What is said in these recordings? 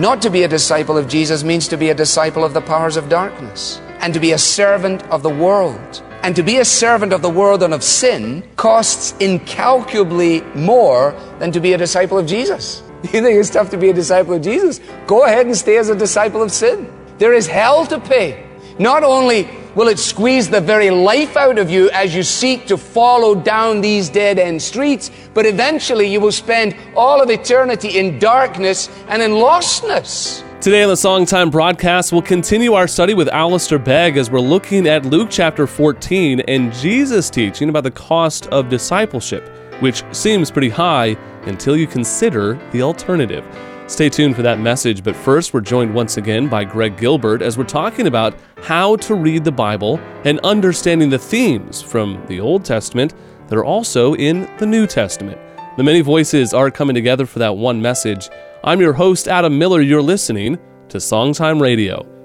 Not to be a disciple of Jesus means to be a disciple of the powers of darkness and to be a servant of the world. And to be a servant of the world and of sin costs incalculably more than to be a disciple of Jesus. You think it's tough to be a disciple of Jesus? Go ahead and stay as a disciple of sin. There is hell to pay. Not only will it squeeze the very life out of you as you seek to follow down these dead end streets, but eventually you will spend all of eternity in darkness and in lostness. Today on the Songtime broadcast, we'll continue our study with Alistair Begg as we're looking at Luke chapter 14 and Jesus teaching about the cost of discipleship, which seems pretty high until you consider the alternative. Stay tuned for that message, but first, we're joined once again by Greg Gilbert as we're talking about how to read the Bible and understanding the themes from the Old Testament that are also in the New Testament. The many voices are coming together for that one message. I'm your host, Adam Miller. You're listening to Songtime Radio.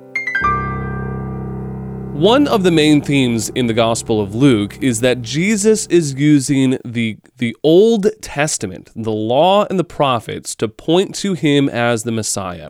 One of the main themes in the Gospel of Luke is that Jesus is using the, the Old Testament, the law and the prophets, to point to him as the Messiah.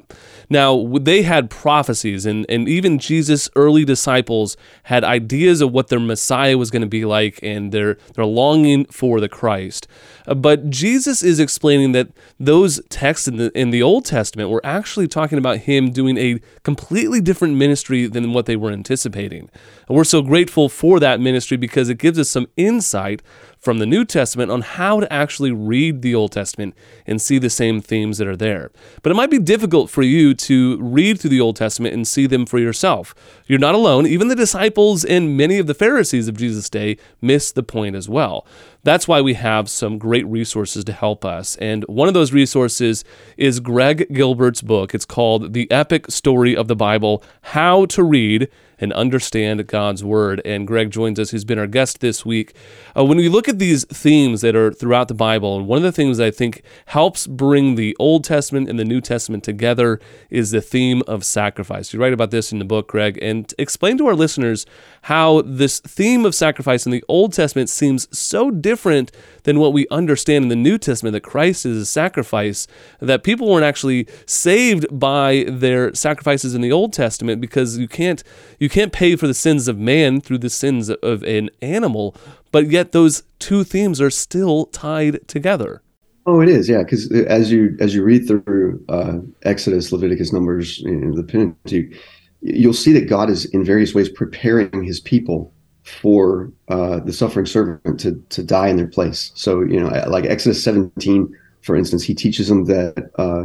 Now, they had prophecies, and, and even Jesus' early disciples had ideas of what their Messiah was going to be like, and their, their longing for the Christ. But Jesus is explaining that those texts in the, in the Old Testament were actually talking about him doing a completely different ministry than what they were anticipating. And we're so grateful for that ministry because it gives us some insight from the New Testament on how to actually read the Old Testament and see the same themes that are there. But it might be difficult for you to read through the Old Testament and see them for yourself. You're not alone. Even the disciples and many of the Pharisees of Jesus' day missed the point as well. That's why we have some great resources to help us. And one of those resources is Greg Gilbert's book. It's called The Epic Story of the Bible How to Read and understand God's Word. And Greg joins us, who's been our guest this week. Uh, when we look at these themes that are throughout the Bible, and one of the things I think helps bring the Old Testament and the New Testament together is the theme of sacrifice. You write about this in the book, Greg, and explain to our listeners how this theme of sacrifice in the Old Testament seems so different than what we understand in the New Testament that Christ is a sacrifice, that people weren't actually saved by their sacrifices in the Old Testament because you can't you can't pay for the sins of man through the sins of an animal, but yet those two themes are still tied together. Oh, it is, yeah. Because as you as you read through uh, Exodus, Leviticus, Numbers, you know, the Pentateuch, you'll see that God is in various ways preparing His people for uh, the suffering servant to to die in their place. So you know, like Exodus 17, for instance, He teaches them that uh,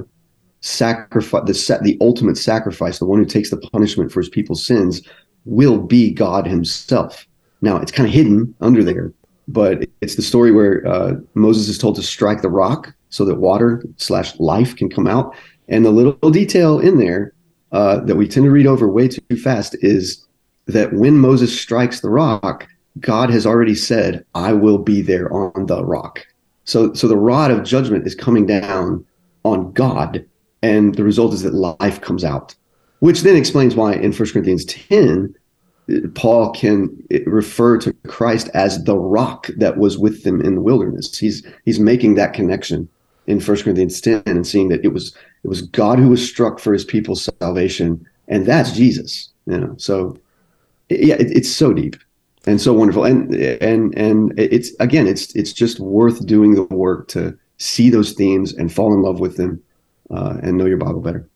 sacrifice the the ultimate sacrifice, the one who takes the punishment for His people's sins, will be God Himself. Now it's kind of hidden under there, but it's the story where uh, Moses is told to strike the rock so that water slash life can come out. And the little detail in there uh, that we tend to read over way too fast is that when Moses strikes the rock, God has already said, "I will be there on the rock." So, so the rod of judgment is coming down on God, and the result is that life comes out, which then explains why in 1 Corinthians 10 Paul can refer to Christ as the rock that was with them in the wilderness. He's he's making that connection in 1 Corinthians 10 and seeing that it was it was God who was struck for his people's salvation, and that's Jesus. You know, so yeah, it, it's so deep and so wonderful, and and and it's again, it's it's just worth doing the work to see those themes and fall in love with them uh, and know your Bible better.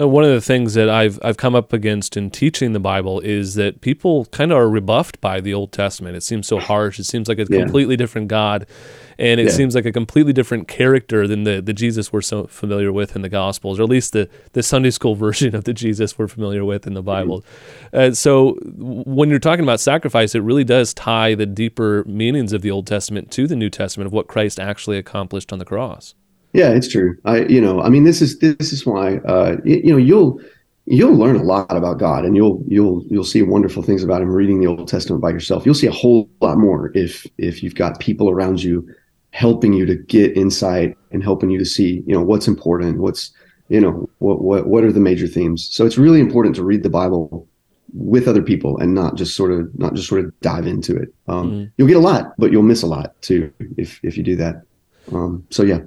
Uh, one of the things that I've I've come up against in teaching the Bible is that people kind of are rebuffed by the Old Testament. It seems so harsh. It seems like a yeah. completely different God, and it yeah. seems like a completely different character than the the Jesus we're so familiar with in the Gospels, or at least the the Sunday school version of the Jesus we're familiar with in the Bible. Mm-hmm. Uh, so when you're talking about sacrifice, it really does tie the deeper meanings of the Old Testament to the New Testament of what Christ actually accomplished on the cross. Yeah, it's true. I, you know, I mean, this is this is why, uh, you, you know, you'll you'll learn a lot about God, and you'll you'll you'll see wonderful things about Him reading the Old Testament by yourself. You'll see a whole lot more if if you've got people around you helping you to get insight and helping you to see, you know, what's important, what's you know, what what what are the major themes. So it's really important to read the Bible with other people and not just sort of not just sort of dive into it. Um, mm-hmm. You'll get a lot, but you'll miss a lot too if if you do that. Um, so yeah.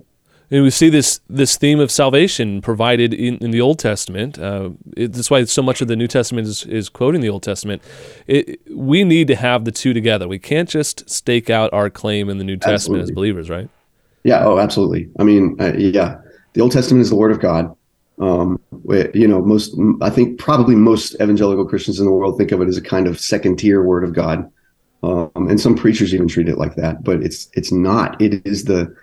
And we see this this theme of salvation provided in, in the Old Testament. Uh, it, that's why so much of the New Testament is, is quoting the Old Testament. It, we need to have the two together. We can't just stake out our claim in the New Testament absolutely. as believers, right? Yeah. Oh, absolutely. I mean, uh, yeah, the Old Testament is the Word of God. Um, you know, most I think probably most evangelical Christians in the world think of it as a kind of second tier Word of God, um, and some preachers even treat it like that. But it's it's not. It is the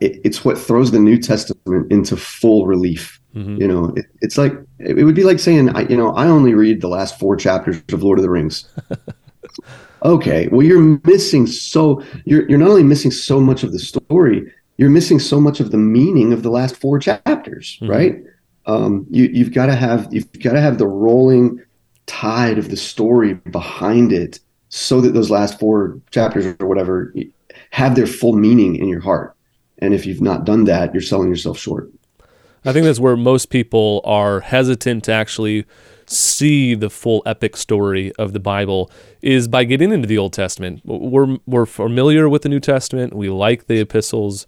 it, it's what throws the New Testament into full relief. Mm-hmm. You know, it, it's like it would be like saying, I, you know, I only read the last four chapters of Lord of the Rings. okay, well, you're missing so you're you're not only missing so much of the story, you're missing so much of the meaning of the last four chapters, mm-hmm. right? Um, you you've got to have you've got to have the rolling tide of the story behind it, so that those last four chapters or whatever have their full meaning in your heart. And if you've not done that, you're selling yourself short. I think that's where most people are hesitant to actually see the full epic story of the Bible is by getting into the Old Testament. We're, we're familiar with the New Testament. We like the epistles.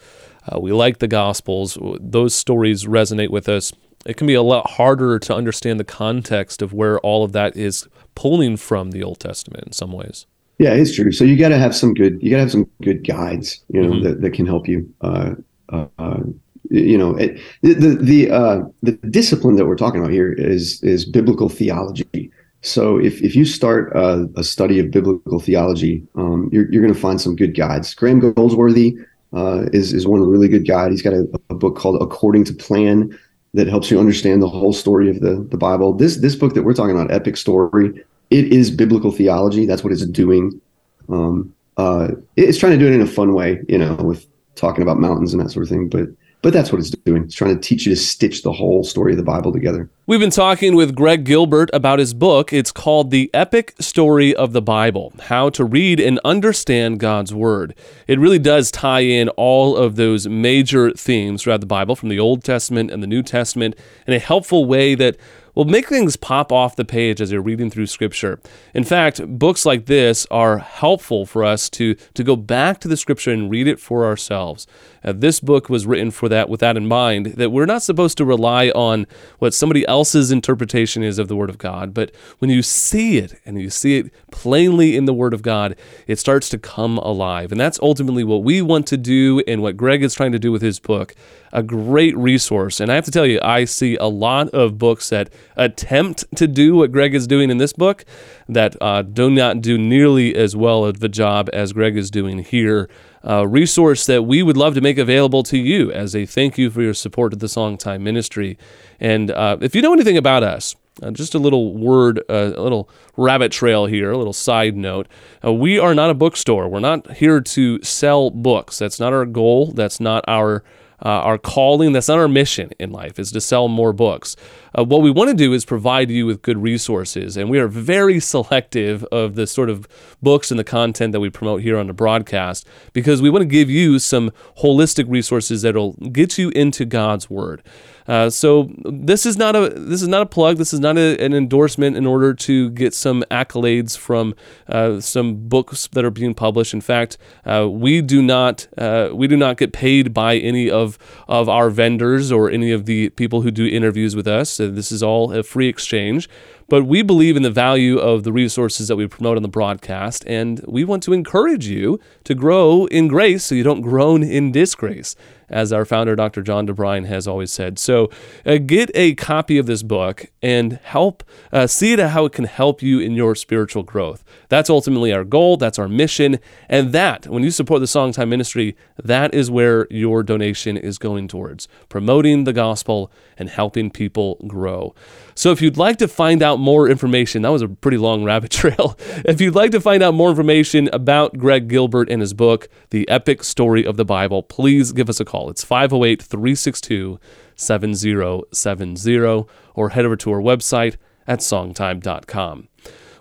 Uh, we like the Gospels. Those stories resonate with us. It can be a lot harder to understand the context of where all of that is pulling from the Old Testament in some ways. Yeah, it's true. So you got to have some good. You got to have some good guides, you know, mm-hmm. that, that can help you. Uh, uh, uh you know, it, the the the, uh, the discipline that we're talking about here is is biblical theology. So if if you start a, a study of biblical theology, um, you're you're going to find some good guides. Graham Goldsworthy uh, is is one really good guide. He's got a, a book called According to Plan that helps you understand the whole story of the the Bible. This this book that we're talking about, Epic Story, it is biblical theology. That's what it's doing. Um, uh, it's trying to do it in a fun way, you know, with talking about mountains and that sort of thing. But but that's what it's doing. It's trying to teach you to stitch the whole story of the Bible together. We've been talking with Greg Gilbert about his book. It's called The Epic Story of the Bible How to Read and Understand God's Word. It really does tie in all of those major themes throughout the Bible, from the Old Testament and the New Testament, in a helpful way that will make things pop off the page as you're reading through scripture. In fact, books like this are helpful for us to, to go back to the scripture and read it for ourselves. Uh, this book was written for that with that in mind that we're not supposed to rely on what somebody else's interpretation is of the word of God, but when you see it and you see it plainly in the word of God, it starts to come alive. And that's ultimately what we want to do and what Greg is trying to do with his book. A great resource. And I have to tell you, I see a lot of books that attempt to do what Greg is doing in this book that uh, do not do nearly as well of the job as Greg is doing here uh, resource that we would love to make available to you as a thank you for your support of the Songtime Ministry. And uh, if you know anything about us, uh, just a little word, uh, a little rabbit trail here, a little side note. Uh, we are not a bookstore. We're not here to sell books. That's not our goal. That's not our uh, our calling. That's not our mission in life. Is to sell more books. Uh, what we want to do is provide you with good resources, and we are very selective of the sort of books and the content that we promote here on the broadcast because we want to give you some holistic resources that'll get you into God's Word. Uh, so this is not a this is not a plug. This is not a, an endorsement in order to get some accolades from uh, some books that are being published. In fact, uh, we do not uh, we do not get paid by any of of our vendors or any of the people who do interviews with us. So this is all a free exchange. But we believe in the value of the resources that we promote on the broadcast, and we want to encourage you to grow in grace so you don't groan in disgrace as our founder, Dr. John DeBrine, has always said. So uh, get a copy of this book and help uh, see it how it can help you in your spiritual growth. That's ultimately our goal. That's our mission. And that, when you support the Songtime Ministry, that is where your donation is going towards promoting the gospel and helping people grow. So if you'd like to find out more information, that was a pretty long rabbit trail. if you'd like to find out more information about Greg Gilbert and his book, The Epic Story of the Bible, please give us a call. It's 508 362 7070 or head over to our website at songtime.com.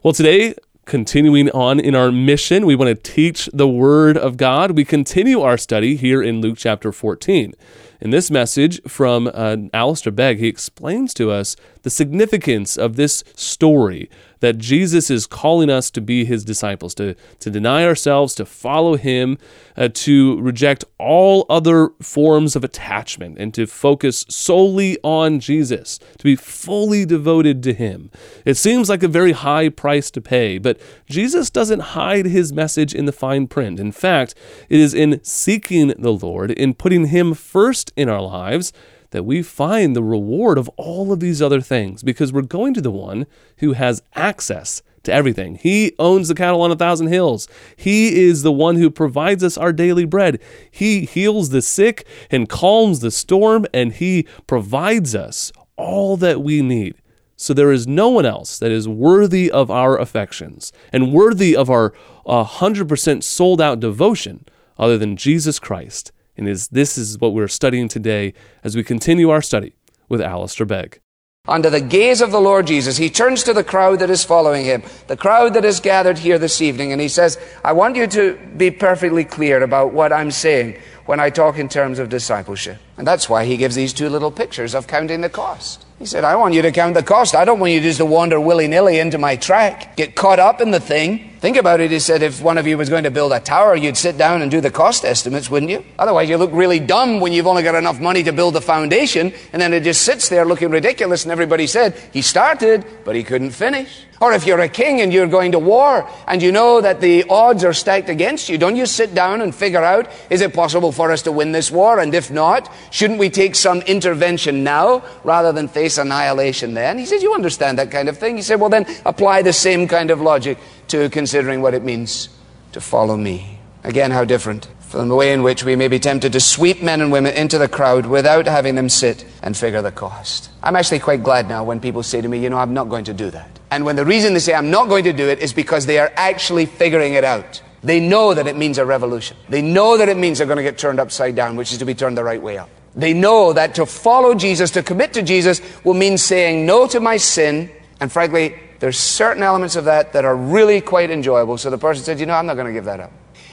Well, today, continuing on in our mission, we want to teach the Word of God. We continue our study here in Luke chapter 14. In this message from uh, Alistair Begg, he explains to us the significance of this story that Jesus is calling us to be his disciples, to, to deny ourselves, to follow him, uh, to reject all other forms of attachment, and to focus solely on Jesus, to be fully devoted to him. It seems like a very high price to pay, but Jesus doesn't hide his message in the fine print. In fact, it is in seeking the Lord, in putting him first in our lives, that we find the reward of all of these other things because we're going to the one who has access to everything. He owns the cattle on a thousand hills. He is the one who provides us our daily bread. He heals the sick and calms the storm, and He provides us all that we need. So there is no one else that is worthy of our affections and worthy of our uh, 100% sold out devotion other than Jesus Christ. And is, this is what we're studying today as we continue our study with Alistair Begg. Under the gaze of the Lord Jesus, he turns to the crowd that is following him, the crowd that is gathered here this evening, and he says, I want you to be perfectly clear about what I'm saying when I talk in terms of discipleship. And that's why he gives these two little pictures of counting the cost. He said, I want you to count the cost. I don't want you just to wander willy nilly into my track, get caught up in the thing. Think about it. He said, if one of you was going to build a tower, you'd sit down and do the cost estimates, wouldn't you? Otherwise, you look really dumb when you've only got enough money to build the foundation, and then it just sits there looking ridiculous, and everybody said, he started, but he couldn't finish. Or if you're a king and you're going to war and you know that the odds are stacked against you, don't you sit down and figure out, is it possible for us to win this war? And if not, shouldn't we take some intervention now rather than face annihilation then? He said, you understand that kind of thing. He said, well then apply the same kind of logic to considering what it means to follow me. Again, how different from the way in which we may be tempted to sweep men and women into the crowd without having them sit and figure the cost. I'm actually quite glad now when people say to me, you know, I'm not going to do that. And when the reason they say I'm not going to do it is because they are actually figuring it out. They know that it means a revolution. They know that it means they're going to get turned upside down, which is to be turned the right way up. They know that to follow Jesus, to commit to Jesus, will mean saying no to my sin. And frankly, there's certain elements of that that are really quite enjoyable. So the person said, you know, I'm not going to give that up.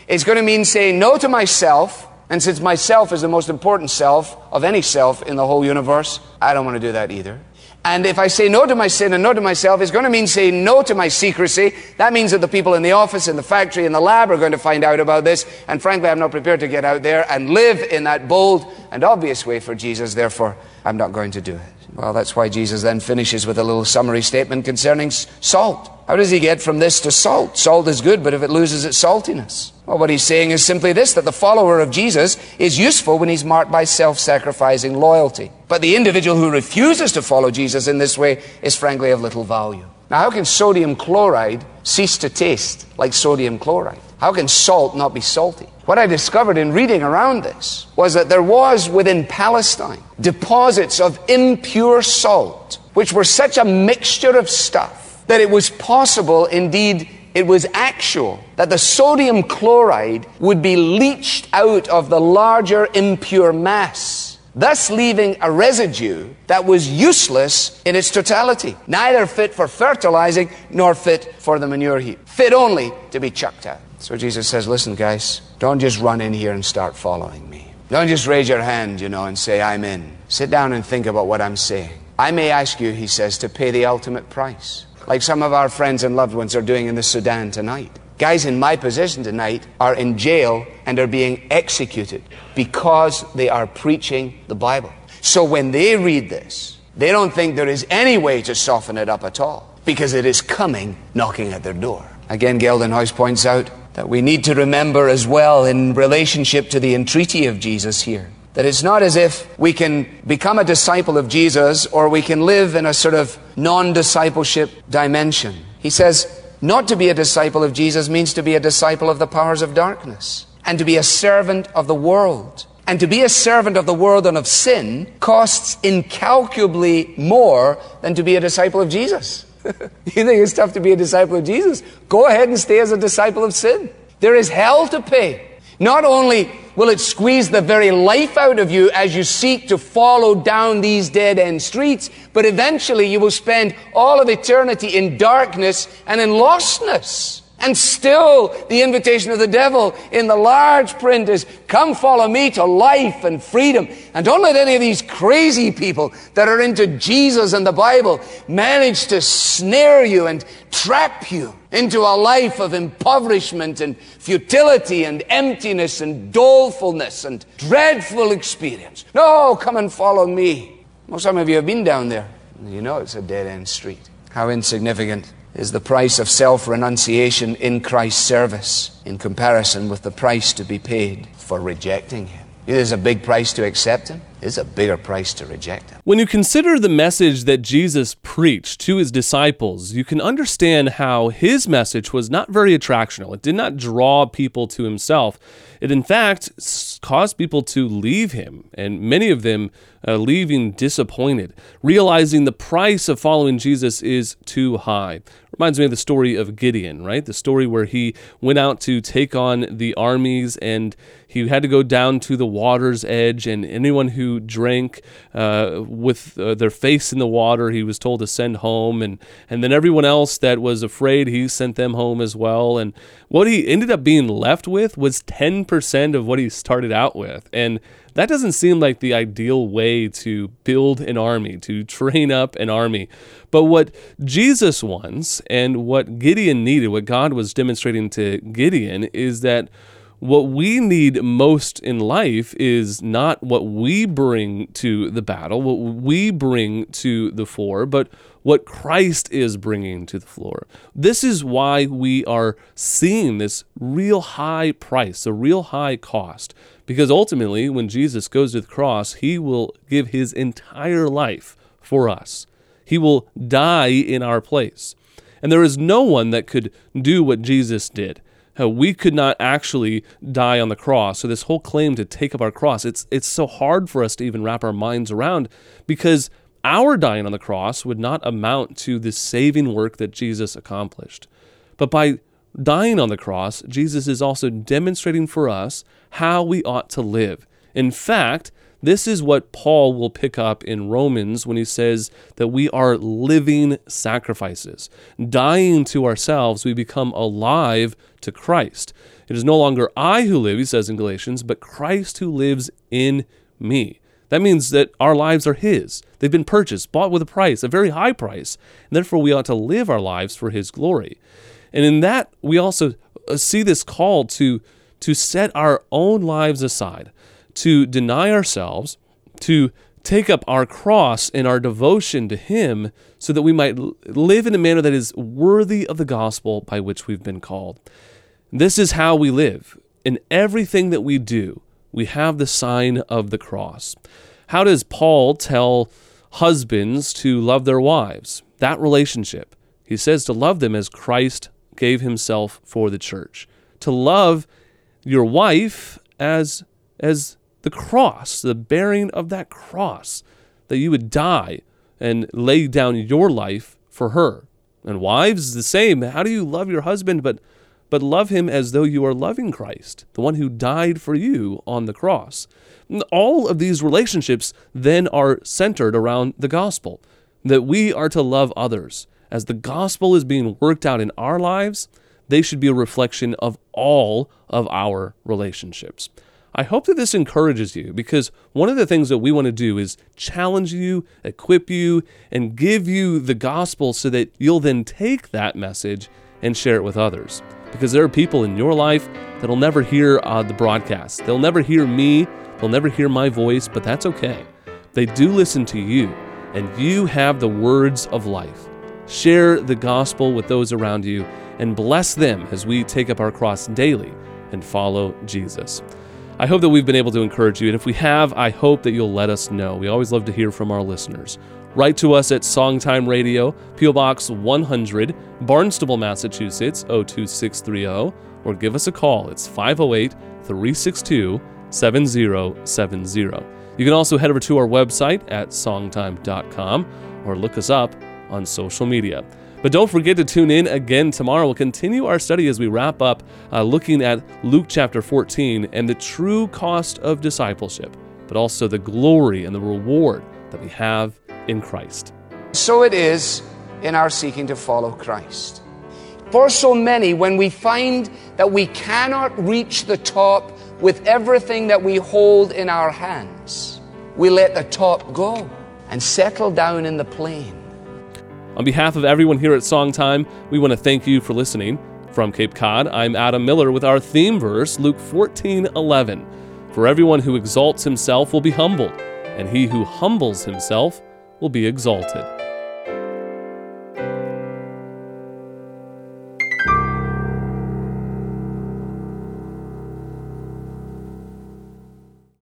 It's going to mean saying no to myself. And since myself is the most important self of any self in the whole universe, I don't want to do that either. And if I say no to my sin and no to myself, it's going to mean saying no to my secrecy. That means that the people in the office, in the factory, in the lab are going to find out about this. And frankly, I'm not prepared to get out there and live in that bold and obvious way for Jesus. Therefore, I'm not going to do it. Well, that's why Jesus then finishes with a little summary statement concerning salt. How does he get from this to salt? Salt is good, but if it loses its saltiness? Well, what he's saying is simply this that the follower of Jesus is useful when he's marked by self sacrificing loyalty. But the individual who refuses to follow Jesus in this way is frankly of little value. Now, how can sodium chloride cease to taste like sodium chloride? How can salt not be salty? What I discovered in reading around this was that there was within Palestine deposits of impure salt, which were such a mixture of stuff that it was possible, indeed, it was actual that the sodium chloride would be leached out of the larger impure mass, thus leaving a residue that was useless in its totality, neither fit for fertilizing nor fit for the manure heap, fit only to be chucked out. So Jesus says, Listen, guys, don't just run in here and start following me. Don't just raise your hand, you know, and say, I'm in. Sit down and think about what I'm saying. I may ask you, he says, to pay the ultimate price like some of our friends and loved ones are doing in the Sudan tonight. Guys in my position tonight are in jail and are being executed because they are preaching the Bible. So when they read this, they don't think there is any way to soften it up at all because it is coming knocking at their door. Again, Geldenhuys points out that we need to remember as well in relationship to the entreaty of Jesus here that it's not as if we can become a disciple of Jesus or we can live in a sort of non discipleship dimension. He says, not to be a disciple of Jesus means to be a disciple of the powers of darkness and to be a servant of the world. And to be a servant of the world and of sin costs incalculably more than to be a disciple of Jesus. you think it's tough to be a disciple of Jesus? Go ahead and stay as a disciple of sin. There is hell to pay. Not only will it squeeze the very life out of you as you seek to follow down these dead end streets, but eventually you will spend all of eternity in darkness and in lostness. And still, the invitation of the devil in the large print is, come follow me to life and freedom. And don't let any of these crazy people that are into Jesus and the Bible manage to snare you and trap you into a life of impoverishment and futility and emptiness and dolefulness and dreadful experience. No, come and follow me. Well, some of you have been down there. You know it's a dead end street. How insignificant is the price of self renunciation in Christ's service in comparison with the price to be paid for rejecting Him. It is a big price to accept Him, it's a bigger price to reject Him. When you consider the message that Jesus preached to his disciples, you can understand how his message was not very attractional. It did not draw people to himself. It, in fact, caused people to leave him, and many of them uh, leaving disappointed, realizing the price of following Jesus is too high. Reminds me of the story of Gideon, right? The story where he went out to take on the armies and he had to go down to the water's edge, and anyone who drank uh, with uh, their face in the water, he was told to send home. And, and then everyone else that was afraid, he sent them home as well. And what he ended up being left with was 10% of what he started out with. And that doesn't seem like the ideal way to build an army, to train up an army. But what Jesus wants and what Gideon needed, what God was demonstrating to Gideon, is that what we need most in life is not what we bring to the battle, what we bring to the fore, but what Christ is bringing to the floor. This is why we are seeing this real high price, a real high cost. Because ultimately, when Jesus goes to the cross, he will give his entire life for us. He will die in our place. And there is no one that could do what Jesus did. we could not actually die on the cross. So this whole claim to take up our cross, it's it's so hard for us to even wrap our minds around because our dying on the cross would not amount to the saving work that Jesus accomplished. But by dying on the cross, Jesus is also demonstrating for us how we ought to live. In fact, this is what Paul will pick up in Romans when he says that we are living sacrifices. Dying to ourselves, we become alive to Christ. It is no longer I who live, he says in Galatians, but Christ who lives in me. That means that our lives are His. They've been purchased, bought with a price, a very high price, and therefore we ought to live our lives for His glory. And in that, we also uh, see this call to, to set our own lives aside, to deny ourselves, to take up our cross and our devotion to Him so that we might live in a manner that is worthy of the gospel by which we've been called. This is how we live. In everything that we do, we have the sign of the cross. How does Paul tell husbands to love their wives? That relationship. He says to love them as Christ gave himself for the church. To love your wife as as the cross, the bearing of that cross, that you would die and lay down your life for her. And wives, the same. How do you love your husband but but love him as though you are loving Christ, the one who died for you on the cross? All of these relationships then are centered around the gospel, that we are to love others as the gospel is being worked out in our lives, they should be a reflection of all of our relationships. I hope that this encourages you because one of the things that we want to do is challenge you, equip you, and give you the gospel so that you'll then take that message and share it with others. Because there are people in your life that'll never hear uh, the broadcast. They'll never hear me, they'll never hear my voice, but that's okay. They do listen to you, and you have the words of life. Share the gospel with those around you and bless them as we take up our cross daily and follow Jesus. I hope that we've been able to encourage you, and if we have, I hope that you'll let us know. We always love to hear from our listeners. Write to us at Songtime Radio, P.O. Box 100, Barnstable, Massachusetts 02630, or give us a call. It's 508 362 7070. You can also head over to our website at songtime.com or look us up on social media. But don't forget to tune in again tomorrow. We'll continue our study as we wrap up uh, looking at Luke chapter 14 and the true cost of discipleship, but also the glory and the reward that we have in Christ. So it is in our seeking to follow Christ. For so many, when we find that we cannot reach the top with everything that we hold in our hands, we let the top go and settle down in the plain. On behalf of everyone here at Songtime, we want to thank you for listening. From Cape Cod, I'm Adam Miller with our theme verse, Luke 14 11. For everyone who exalts himself will be humbled, and he who humbles himself will be exalted.